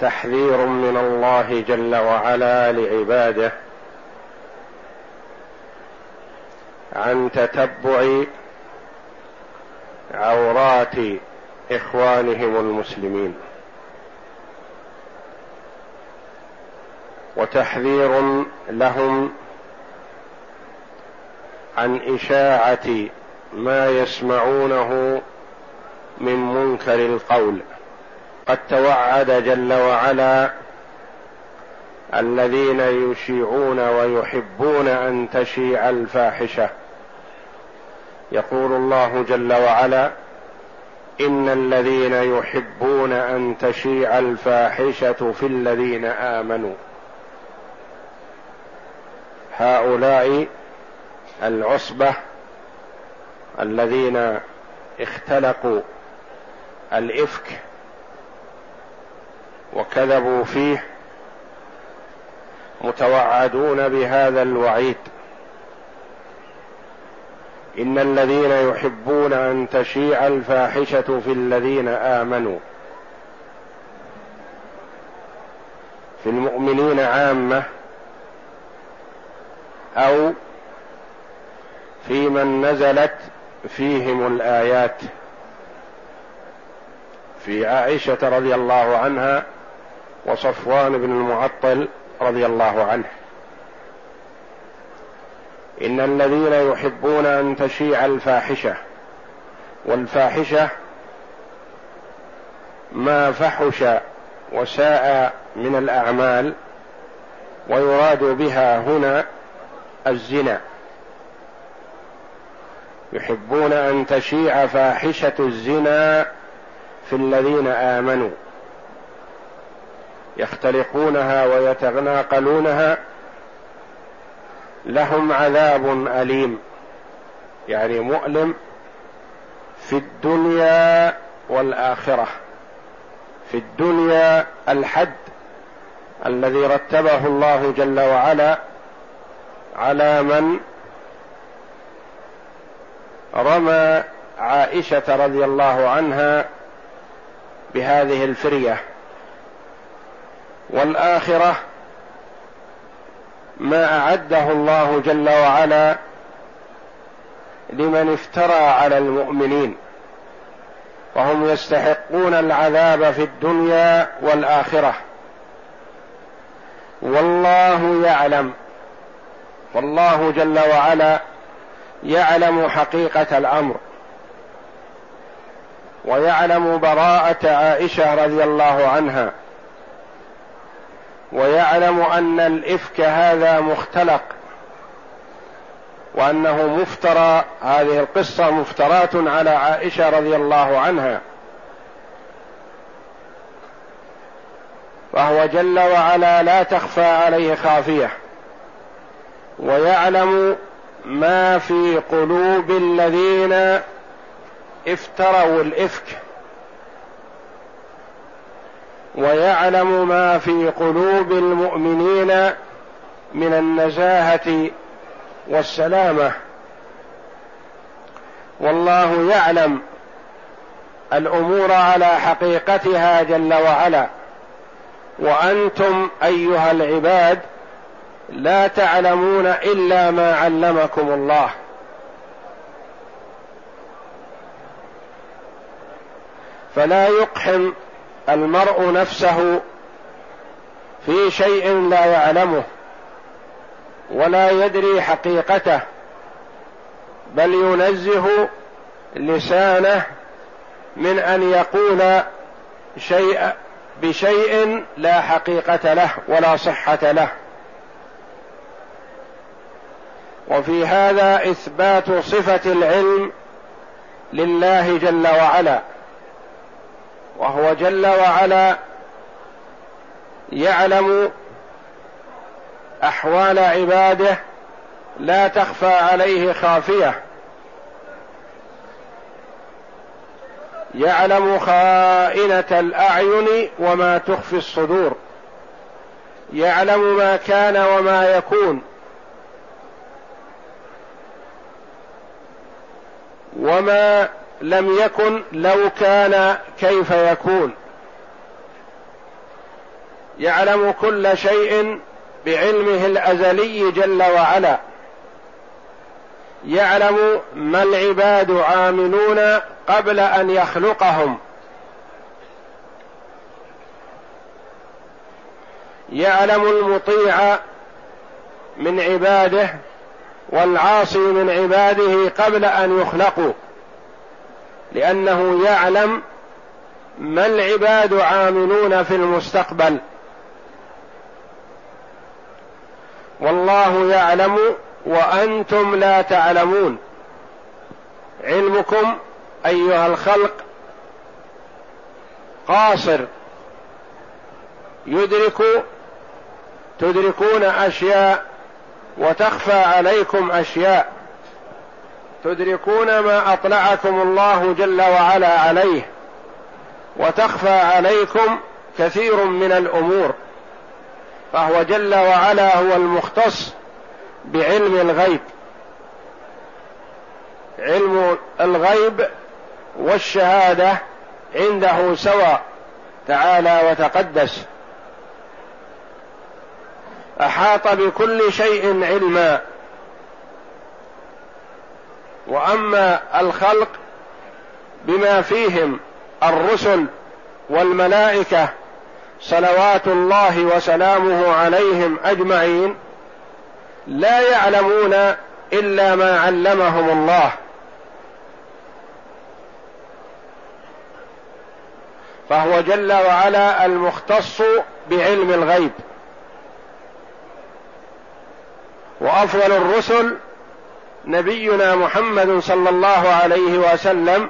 تحذير من الله جل وعلا لعباده عن تتبع عورات إخوانهم المسلمين. وتحذير لهم عن إشاعة ما يسمعونه من منكر القول. قد توعد جل وعلا الذين يشيعون ويحبون أن تشيع الفاحشة. يقول الله جل وعلا إن الذين يحبون أن تشيع الفاحشة في الذين آمنوا. هؤلاء العصبة الذين اختلقوا الإفك وكذبوا فيه متوعدون بهذا الوعيد. إن الذين يحبون أن تشيع الفاحشة في الذين آمنوا في المؤمنين عامة أو في من نزلت فيهم الآيات. في عائشة رضي الله عنها وصفوان بن المعطل رضي الله عنه. إن الذين يحبون أن تشيع الفاحشة والفاحشة ما فحش وساء من الأعمال ويراد بها هنا الزنا. يحبون أن تشيع فاحشة الزنا في الذين آمنوا. يختلقونها ويتناقلونها لهم عذاب أليم. يعني مؤلم في الدنيا والآخرة. في الدنيا الحد الذي رتبه الله جل وعلا على من رمى عائشة رضي الله عنها بهذه الفرية. والآخرة ما أعده الله جل وعلا لمن افترى على المؤمنين وهم يستحقون العذاب في الدنيا والآخرة. والله يعلم والله جل وعلا يعلم حقيقة الأمر. ويعلم براءة عائشة رضي الله عنها. ويعلم أن الإفك هذا مختلق وأنه مفترى هذه القصة مفتراه على عائشة رضي الله عنها. فهو جل وعلا لا تخفى عليه خافية. ويعلم ما في قلوب الذين افتروا الإفك. ويعلم ما في قلوب المؤمنين من النزاهه والسلامة. والله يعلم الأمور على حقيقتها جل وعلا. وأنتم أيها العباد لا تعلمون إلا ما علمكم الله. فلا يقحم المرء نفسه في شيء لا يعلمه ولا يدري حقيقته بل ينزه لسانه من أن يقول شيء بشيء لا حقيقة له ولا صحة له. وفي هذا إثبات صفة العلم لله جل وعلا. وهو جل وعلا يعلم أحوال عباده لا تخفى عليه خافية. يعلم خائنة الأعين وما تخفي الصدور. يعلم ما كان وما يكون. وما لم يكن لو كان كيف يكون. يعلم كل شيء بعلمه الأزلي جل وعلا. يعلم ما العباد عاملون قبل أن يخلقهم. يعلم المطيع من عباده والعاصي من عباده قبل أن يخلقوا. لأنه يعلم ما العباد عاملون في المستقبل. والله يعلم وأنتم لا تعلمون. علمكم أيها الخلق قاصر. يدرك تدركون أشياء وتخفى عليكم أشياء. تدركون ما أطلعكم الله جل وعلا عليه وتخفى عليكم كثير من الأمور فهو جل وعلا هو المختص بعلم الغيب. علم الغيب والشهادة عنده سواء تعالى وتقدس. أحاط بكل شيء علما. وأما الخلق بما فيهم الرسل والملائكة صلوات الله وسلامه عليهم أجمعين لا يعلمون إلا ما علمهم الله. فهو جل وعلا المختص بعلم الغيب. وأفضل الرسل نبينا محمد صلى الله عليه وسلم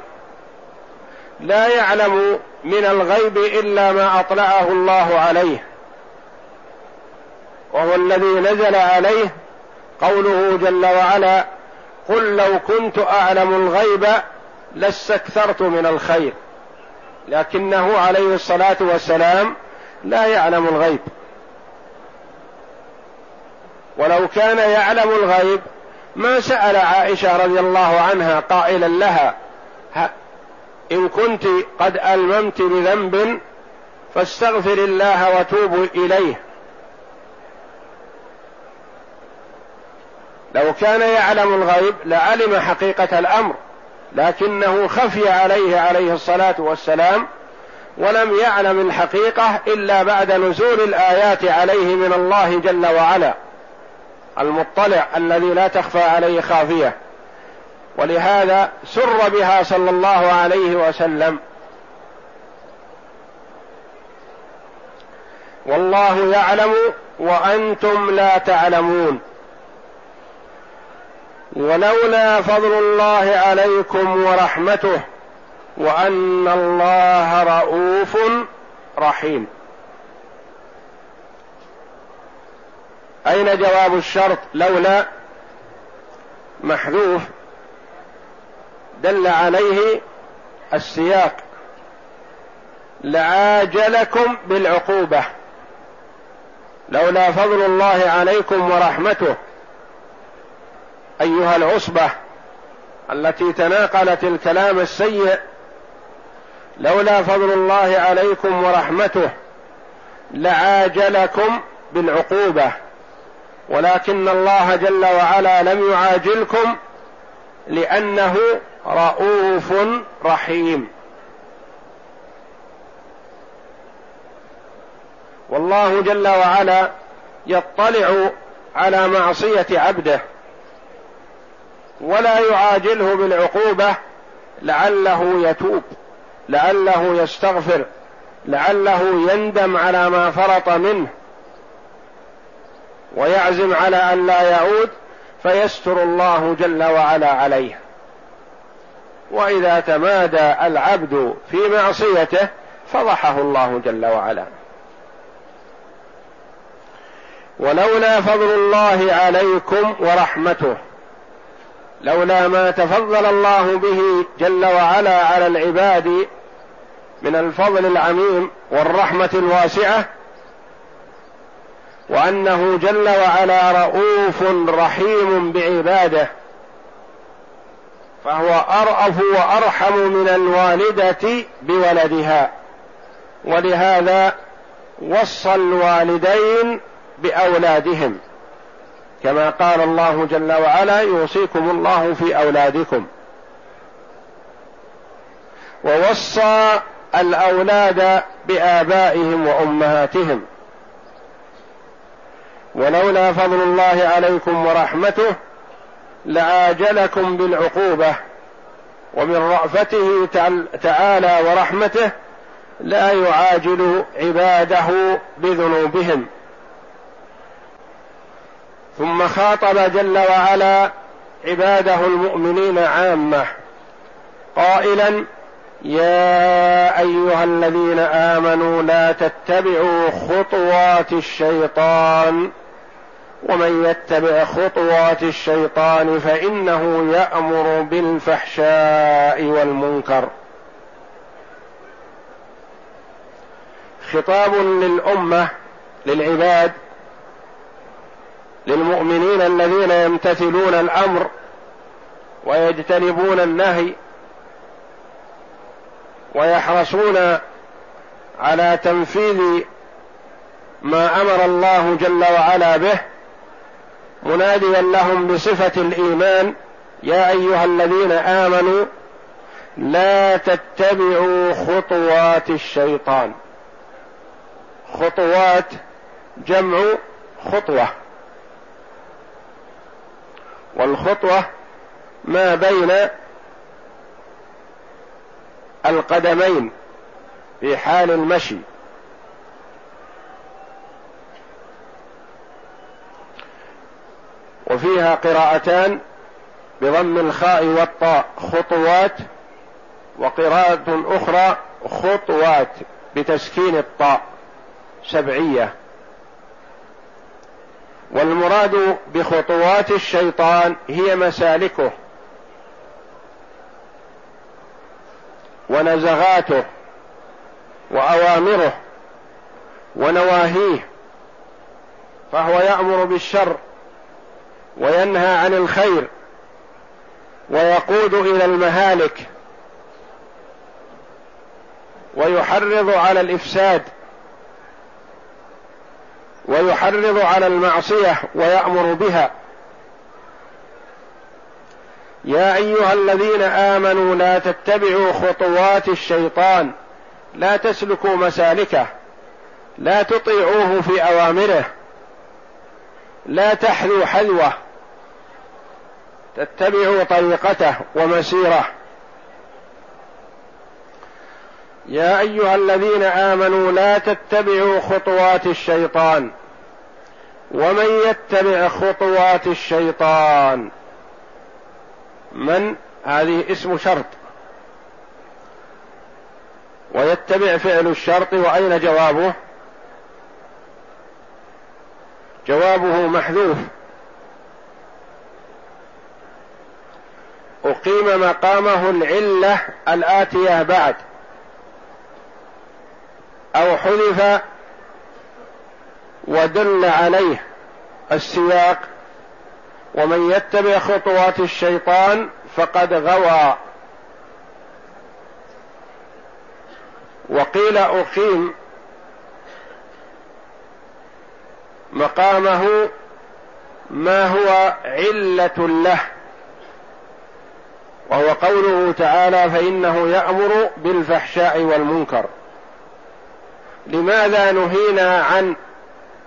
لا يعلم من الغيب إلا ما أطلعه الله عليه. وهو الذي نزل عليه قوله جل وعلا قل لو كنت أعلم الغيب لاستكثرت من الخير لكنه عليه الصلاة والسلام لا يعلم الغيب. ولو كان يعلم الغيب ما سأل عائشة رضي الله عنها قائلا لها إن كنت قد ألممت بذنب فاستغفر الله وتوبوا إليه. لو كان يعلم الغيب لعلم حقيقة الأمر لكنه خفي عليه عليه الصلاة والسلام ولم يعلم الحقيقة إلا بعد نزول الآيات عليه من الله جل وعلا. المطلع الذي لا تخفى عليه خافية. ولهذا سر بها صلى الله عليه وسلم. والله يعلم وأنتم لا تعلمون. ولولا فضل الله عليكم ورحمته وأن الله رؤوف رحيم. أين جواب الشرط لولا محذوف دل عليه السياق لعاجلكم بالعقوبة لولا فضل الله عليكم ورحمته أيها العصبة التي تناقلت الكلام السيء لولا فضل الله عليكم ورحمته لعاجلكم بالعقوبة ولكن الله جل وعلا لم يعاجلكم لأنه رؤوف رحيم. والله جل وعلا يطلع على معصية عبده ولا يعاجله بالعقوبة لعله يتوب لعله يستغفر لعله يندم على ما فرط منه. ويعزم على أن لا يعود فيستر الله جل وعلا عليه. وإذا تمادى العبد في معصيته فضحه الله جل وعلا. ولولا فضل الله عليكم ورحمته لولا ما تفضل الله به جل وعلا على العباد من الفضل العميم والرحمة الواسعة وأنه جل وعلا رؤوف رحيم بعباده فهو أرأف وأرحم من الوالدة بولدها. ولهذا وصى الوالدين بأولادهم. كما قال الله جل وعلا يوصيكم الله في أولادكم. ووصى الأولاد بآبائهم وأمهاتهم. ولولا فضل الله عليكم ورحمته لعاجلكم بالعقوبة ومن رأفته تعالى ورحمته لا يعاجل عباده بذنوبهم. ثم خاطب جل وعلا عباده المؤمنين عامة قائلا يا أيها الذين آمنوا لا تتبعوا خطوات الشيطان ومن يتبع خطوات الشيطان فإنه يأمر بالفحشاء والمنكر. خطاب للأمة للعباد للمؤمنين الذين يمتثلون الأمر ويجتنبون النهي ويحرصون على تنفيذ ما أمر الله جل وعلا به مناديا لهم بصفة الإيمان يا أيها الذين آمنوا لا تتبعوا خطوات الشيطان. خطوات جمع خطوة. والخطوة ما بين القدمين في حال المشي. وفيها قراءتان بضم الخاء والطاء خطوات وقراءة أخرى خطوات بتسكين الطاء سبعية. والمراد بخطوات الشيطان هي مسالكه. ونزغاته وأوامره ونواهيه فهو يأمر بالشر وينهى عن الخير ويقود إلى المهالك ويحرض على الإفساد ويحرض على المعصية ويأمر بها. يا أيها الذين آمنوا لا تتبعوا خطوات الشيطان. لا تسلكوا مسالكه. لا تطيعوه في أوامره. لا تحذوا حذوه. تتبعوا طريقته ومسيره. يا أيها الذين آمنوا لا تتبعوا خطوات الشيطان. ومن يتبع خطوات الشيطان من هذه اسم شرط. ويتبع فعل الشرط وأين جوابه؟ جوابه محذوف. أقيم مقامه العلة الآتية بعد. أو حذف ودل عليه السياق ومن يتبع خطوات الشيطان فقد غوى. وقيل أقيم مقامه ما هو علة له وهو قوله تعالى فإنه يأمر بالفحشاء والمنكر. لماذا نهينا عن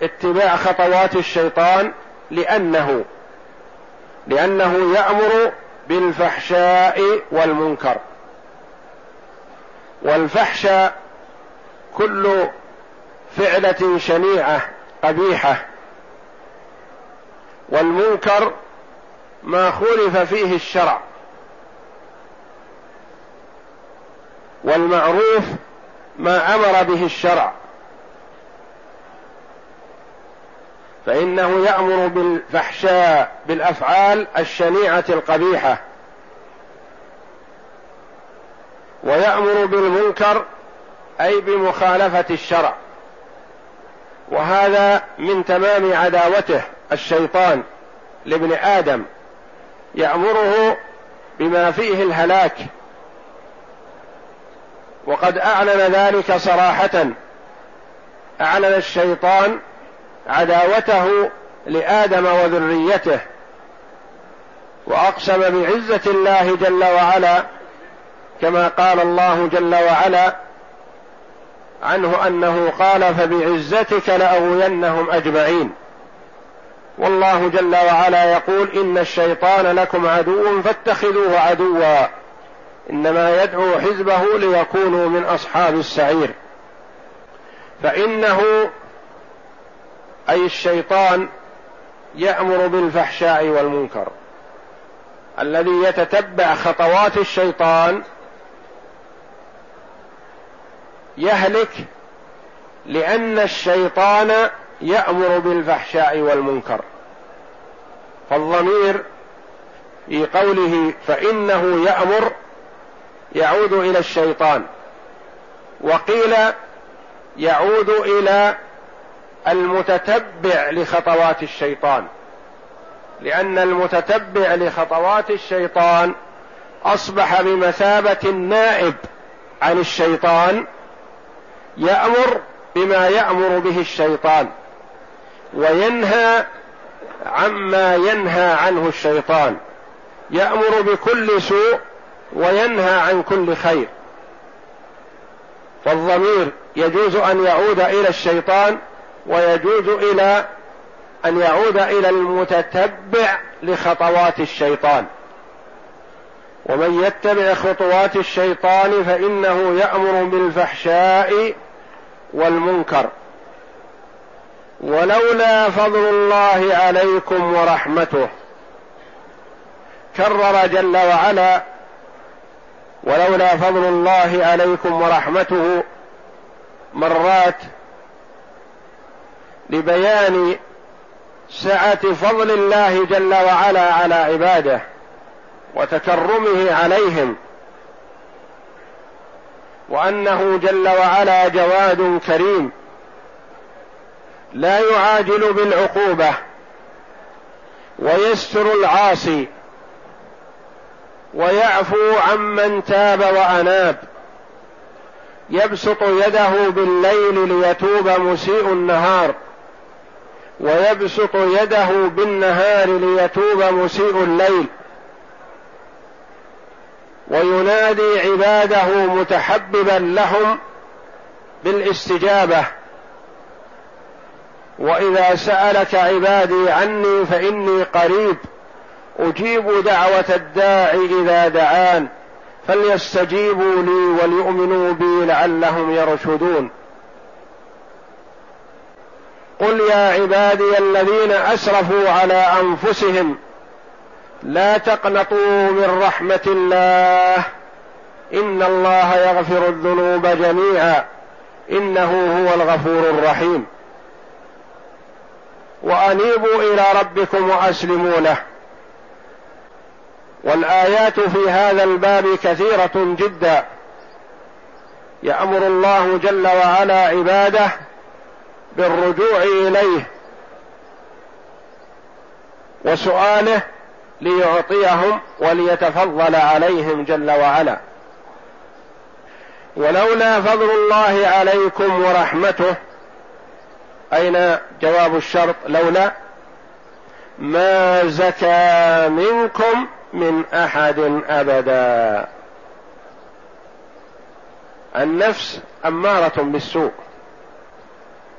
اتباع خطوات الشيطان؟ لأنه لأنه يأمر بالفحشاء والمنكر. والفحشاء كل فعلة شنيعة قبيحة. والمنكر ما خولف فيه الشرع. والمعروف ما أمر به الشرع. فإنه يأمر بالفحشاء بالأفعال الشنيعة القبيحة. ويأمر بالمنكر أي بمخالفة الشرع. وهذا من تمام عداوته الشيطان لابن آدم. يأمره بما فيه الهلاك. وقد أعلن ذلك صراحة. أعلن الشيطان عداوته لآدم وذريته وأقسم بعزة الله جل وعلا كما قال الله جل وعلا عنه أنه قال فبعزتك لأغوينهم أجمعين والله جل وعلا يقول إن الشيطان لكم عدو فاتخذوه عدوا إنما يدعو حزبه ليكونوا من أصحاب السعير فإنه أي الشيطان يأمر بالفحشاء والمنكر. الذي يتتبع خطوات الشيطان يهلك لأن الشيطان يأمر بالفحشاء والمنكر. فالضمير في قوله فإنه يأمر يعود إلى الشيطان. وقيل يعود إلى المتتبع لخطوات الشيطان. لأن المتتبع لخطوات الشيطان أصبح بمثابة النائب عن الشيطان يأمر بما يأمر به الشيطان وينهى عما ينهى عنه الشيطان. يأمر بكل سوء وينهى عن كل خير. فالضمير يجوز أن يعود إلى الشيطان ويجوز إلى أن يعود إلى المتتبع لخطوات الشيطان. ومن يتبع خطوات الشيطان فإنه يأمر بالفحشاء والمنكر. ولولا فضل الله عليكم ورحمته. كرر جل وعلا ولولا فضل الله عليكم ورحمته مرات لبيان سعة فضل الله جل وعلا على عباده وتكرمه عليهم وأنه جل وعلا جواد كريم لا يعاجل بالعقوبة ويستر العاصي ويعفو عمن تاب وأناب يبسط يده بالليل ليتوب مسيء النهار ويبسط يده بالنهار ليتوب مسيء الليل. وينادي عباده متحببا لهم بالاستجابة. وإذا سألك عبادي عني فإني قريب. أجيب دعوة الداع إذا دعان. فليستجيبوا لي وليؤمنوا بي لعلهم يرشدون. قل يا عبادي الذين أسرفوا على أنفسهم لا تقنطوا من رحمة الله إن الله يغفر الذنوب جميعا إنه هو الغفور الرحيم. وأنيبوا إلى ربكم وأسلموا له. والآيات في هذا الباب كثيرة جدا. يأمر الله جل وعلا عباده بالرجوع إليه وسؤاله ليعطيهم وليتفضل عليهم جل وعلا. ولولا فضل الله عليكم ورحمته أين جواب الشرط؟ لولا ما زكى منكم من أحد أبدا. النفس أمارة بالسوء.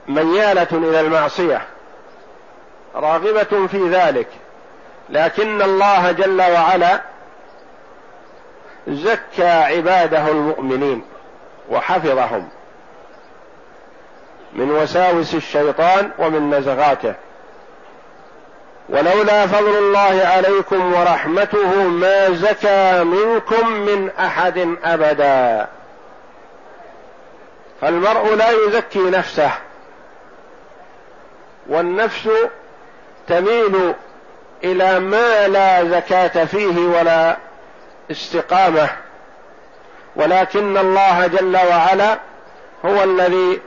ميالة إلى المعصية راغبة في ذلك لكن الله جل وعلا زكى عباده المؤمنين وحفظهم من وساوس الشيطان ومن نزغاته. ولولا فضل الله عليكم ورحمته ما زكى منكم من أحد أبدا. فالمرء لا يزكي نفسه. والنفس تميل إلى ما لا زكاة فيه ولا استقامة. ولكن الله جل وعلا هو الذي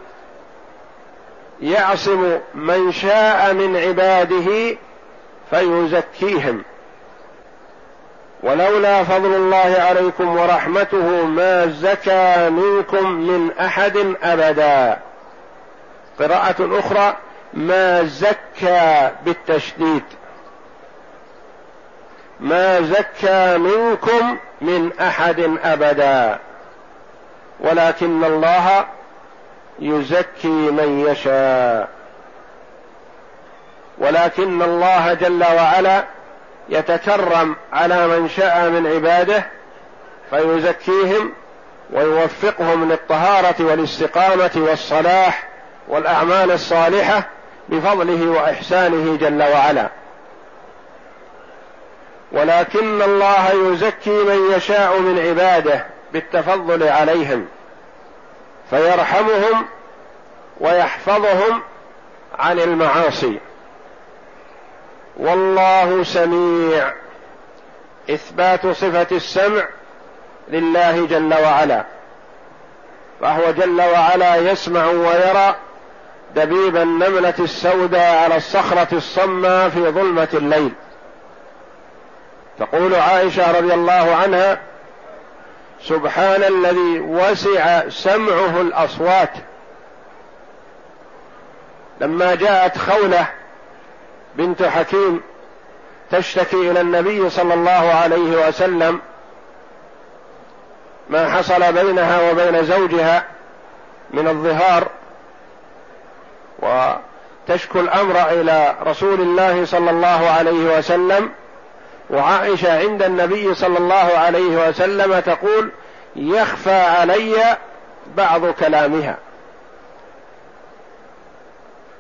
يعصم من شاء من عباده فيزكيهم. ولولا فضل الله عليكم ورحمته ما زكى منكم من أحد أبدا. قراءة أخرى ما زكى بالتشديد. ما زكى منكم من أحد أبدا. ولكن الله يزكي من يشاء. ولكن الله جل وعلا يتكرم على من شاء من عباده فيزكيهم ويوفقهم للطهارة والاستقامة والصلاح والأعمال الصالحة بفضله وإحسانه جل وعلا. ولكن الله يزكي من يشاء من عباده بالتفضل عليهم فيرحمهم ويحفظهم عن المعاصي. والله سميع. إثبات صفة السمع لله جل وعلا فهو جل وعلا يسمع ويرى دبيب النملة السوداء على الصخرة الصماء في ظلمة الليل. تقول عائشة رضي الله عنها سبحان الذي وسع سمعه الأصوات. لما جاءت خولة بنت حكيم تشتكي إلى النبي صلى الله عليه وسلم ما حصل بينها وبين زوجها من الظهار وتشكو الأمر إلى رسول الله صلى الله عليه وسلم وعائشة عند النبي صلى الله عليه وسلم تقول يخفى علي بعض كلامها.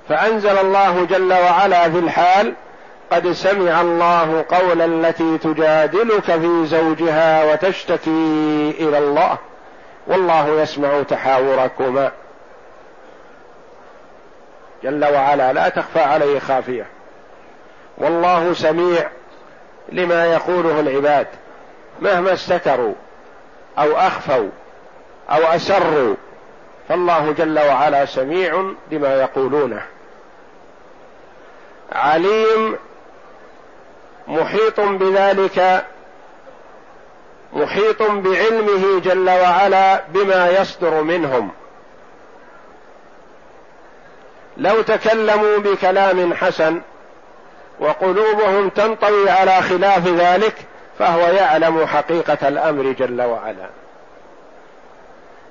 فأنزل الله جل وعلا في الحال قد سمع الله قول التي تجادلك في زوجها وتشتكي إلى الله والله يسمع تحاوركما. جل وعلا لا تخفى عليه خافية. والله سميع لما يقوله العباد مهما استتروا أو أخفوا أو أسروا فالله جل وعلا سميع لما يقولونه. عليم محيط بذلك محيط بعلمه جل وعلا بما يصدر منهم. لو تكلموا بكلام حسن وقلوبهم تنطوي على خلاف ذلك فهو يعلم حقيقة الأمر جل وعلا.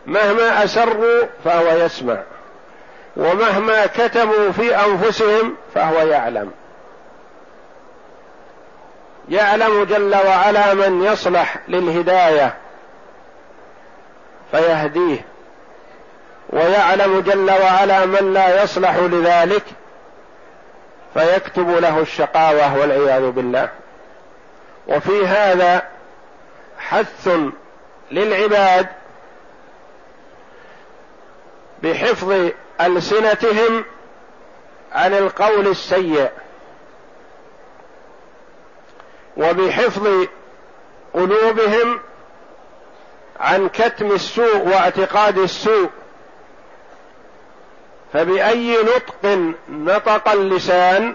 مهما أسروا فهو يسمع ومهما كتموا في أنفسهم فهو يعلم. يعلم جل وعلا من يصلح للهداية فيهديه. ويعلم جل وعلا من لا يصلح لذلك فيكتب له الشقاوة والعياذ بالله. وفي هذا حث للعباد بحفظ ألسنتهم عن القول السيء وبحفظ قلوبهم عن كتم السوء واعتقاد السوء. فبأي نطق نطق اللسان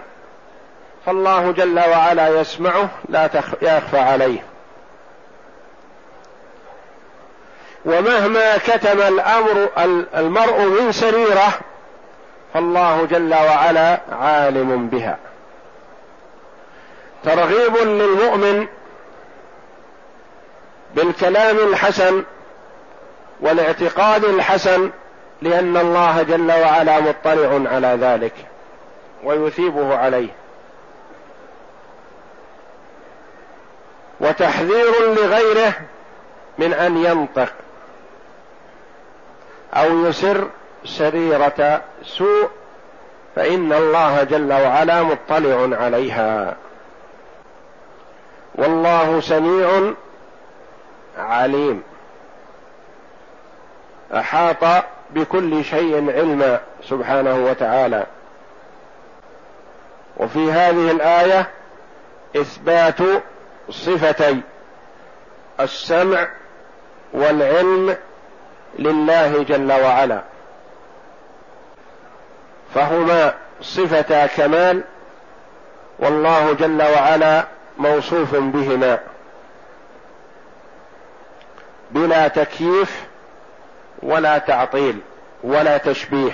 فالله جل وعلا يسمعه لا يخفى عليه. ومهما كتم الأمر المرء من سريرة فالله جل وعلا عالم بها. ترغيب للمؤمن بالكلام الحسن والاعتقاد الحسن لأن الله جل وعلا مطلع على ذلك ويثيبه عليه. وتحذير لغيره من أن ينطق أو يسر سريرة سوء فإن الله جل وعلا مطلع عليها. والله سميع عليم. أحاط بكل شيء علما سبحانه وتعالى. وفي هذه الآية إثبات صفتي السمع والعلم لله جل وعلا. فهما صفتا كمال والله جل وعلا موصوف بهما. بلا تكييف ولا تعطيل ولا تشبيه.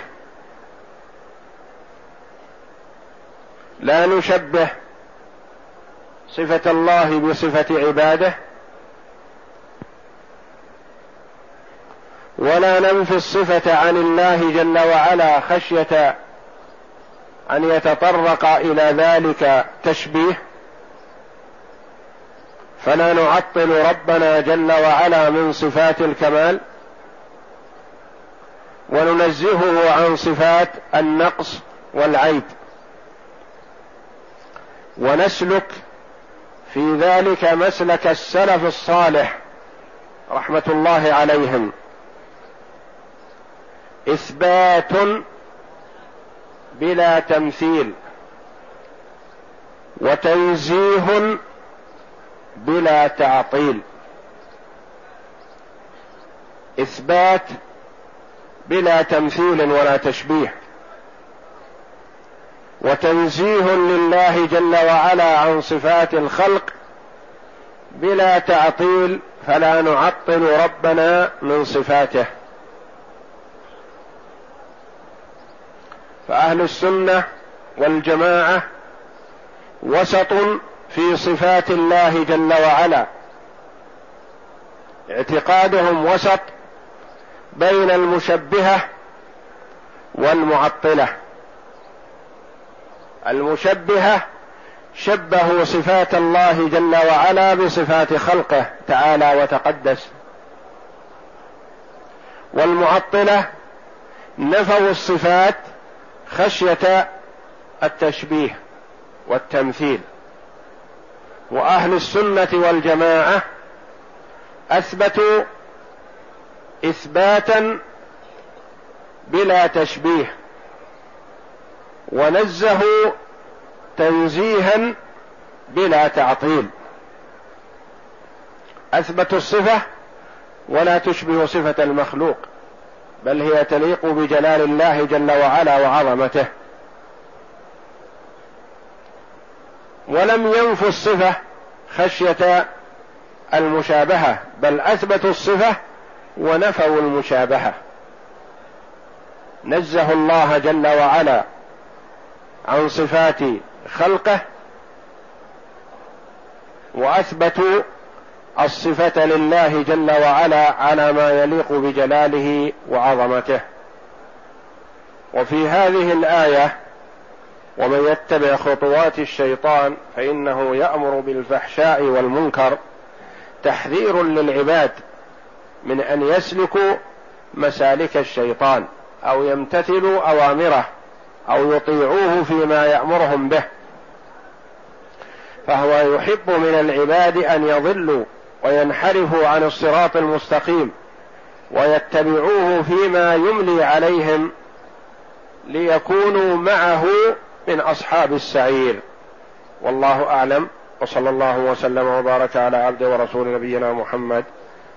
لا نشبه صفة الله بصفة عباده ولا ننفي الصفة عن الله جل وعلا خشية أن يتطرق إلى ذلك تشبيه. فلا نعطل ربنا جل وعلا من صفات الكمال. وننزهه عن صفات النقص والعيب. ونسلك في ذلك مسلك السلف الصالح رحمة الله عليهم. إثبات بلا تمثيل. وتنزيه بلا تعطيل. إثبات بلا تمثيل ولا تشبيه. وتنزيه لله جل وعلا عن صفات الخلق بلا تعطيل فلا نعطل ربنا من صفاته. فأهل السنة والجماعة وسط في صفات الله جل وعلا. اعتقادهم وسط بين المشبهة والمعطلة. المشبهة شبهوا صفات الله جل وعلا بصفات خلقه تعالى وتقدس. والمعطلة نفوا الصفات خشية التشبيه والتمثيل. وأهل السنة والجماعة أثبتوا إثباتا بلا تشبيه ونزهوا تنزيها بلا تعطيل. اثبتوا الصفة ولا تشبه صفة المخلوق بل هي تليق بجلال الله جل وعلا وعظمته. ولم ينفوا الصفة خشية المشابهة بل أثبتوا الصفة ونفوا المشابهة. نزه الله جل وعلا عن صفات خلقه وأثبتوا الصفة لله جل وعلا على ما يليق بجلاله وعظمته. وفي هذه الآية ومن يتبع خطوات الشيطان فإنه يأمر بالفحشاء والمنكر تحذير للعباد من أن يسلكوا مسالك الشيطان أو يمتثلوا أوامره أو يطيعوه فيما يأمرهم به. فهو يحب من العباد أن يضلوا وينحرفوا عن الصراط المستقيم ويتبعوه فيما يملي عليهم ليكونوا معه من أصحاب السعير. والله أعلم وصلى الله وسلم وبارك على عبد ورسول نبينا محمد